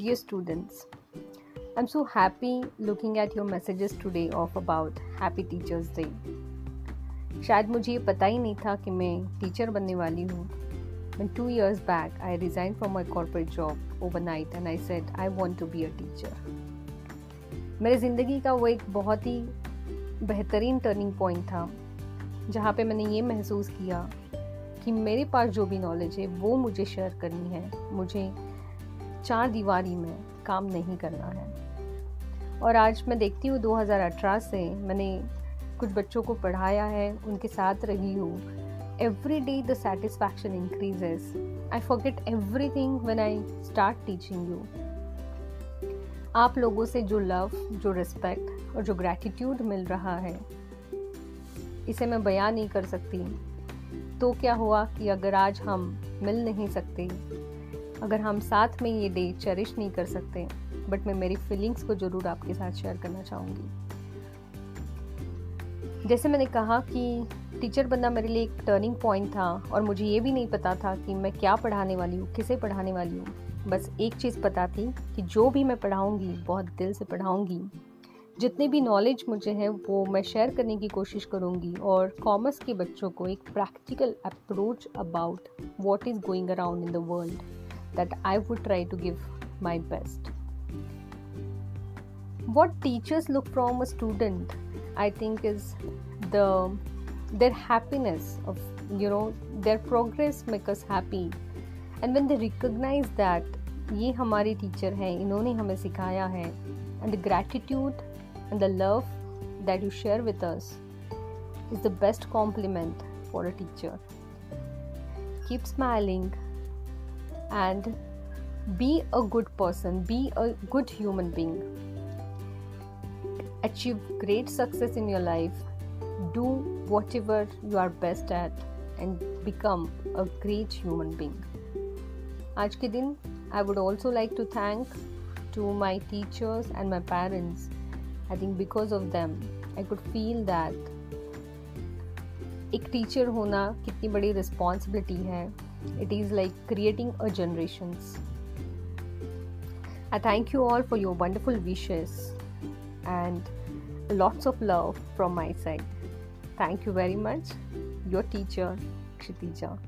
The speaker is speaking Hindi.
Dear students, I'm so happy looking at your messages today of about Happy Teachers Day. शायद मुझे ये पता ही नहीं था कि मैं टीचर बनने वाली हूँ When two years back, I resigned from my corporate job overnight and I said I want to be a teacher. मेरी ज़िंदगी का वो एक बहुत ही बेहतरीन टर्निंग पॉइंट था जहाँ पे मैंने ये महसूस किया कि मेरे पास जो भी नॉलेज है वो मुझे शेयर करनी है मुझे चार दीवारी में काम नहीं करना है। और आज मैं देखती हूँ 2018 से मैंने कुछ बच्चों को पढ़ाया है, उनके साथ रही हूँ। Every day the satisfaction increases I forget everything when I start teaching you आप लोगों से जो लव जो रिस्पेक्ट और जो ग्रैटिट्यूड मिल रहा है, इसे मैं बयान नहीं कर सकती। तो क्या हुआ कि अगर आज हम मिल नहीं सकते अगर हम साथ में ये डे चेरिश नहीं कर सकते बट मैं मेरी फीलिंग्स को ज़रूर आपके साथ शेयर करना चाहूँगी। जैसे मैंने कहा कि टीचर बनना मेरे लिए एक टर्निंग पॉइंट था और मुझे ये भी नहीं पता था कि मैं क्या पढ़ाने वाली हूँ, किसे पढ़ाने वाली हूँ। बस एक चीज़ पता थी कि जो भी मैं पढ़ाऊँगी, बहुत दिल से पढ़ाऊँगी। जितने भी नॉलेज मुझे है, वो मैं शेयर करने की कोशिश करूँगी और कॉमर्स के बच्चों को एक practical approach about what is going around in the world that I would try to give my best. What teachers look from a student, I think, is the their happiness of you know their progress make us happy, and when they recognize that ये हमारे टीचर हैं इन्होंने हमें सिखाया है and the gratitude and the love that you share with us is the best compliment for a teacher keep smiling and be a good person, be a good human being. Achieve great success in your life, do whatever you are best at, and become a great human being. आज के दिन I would also like to thank to my teachers and my parents. I think because of them, I could feel that एक टीचर होना कितनी बड़ी रिस्पॉन्सिबिलिटी है it is like creating a generations. I thank you all for your wonderful wishes and lots of love from my side. Thank you very much. Your teacher kshitija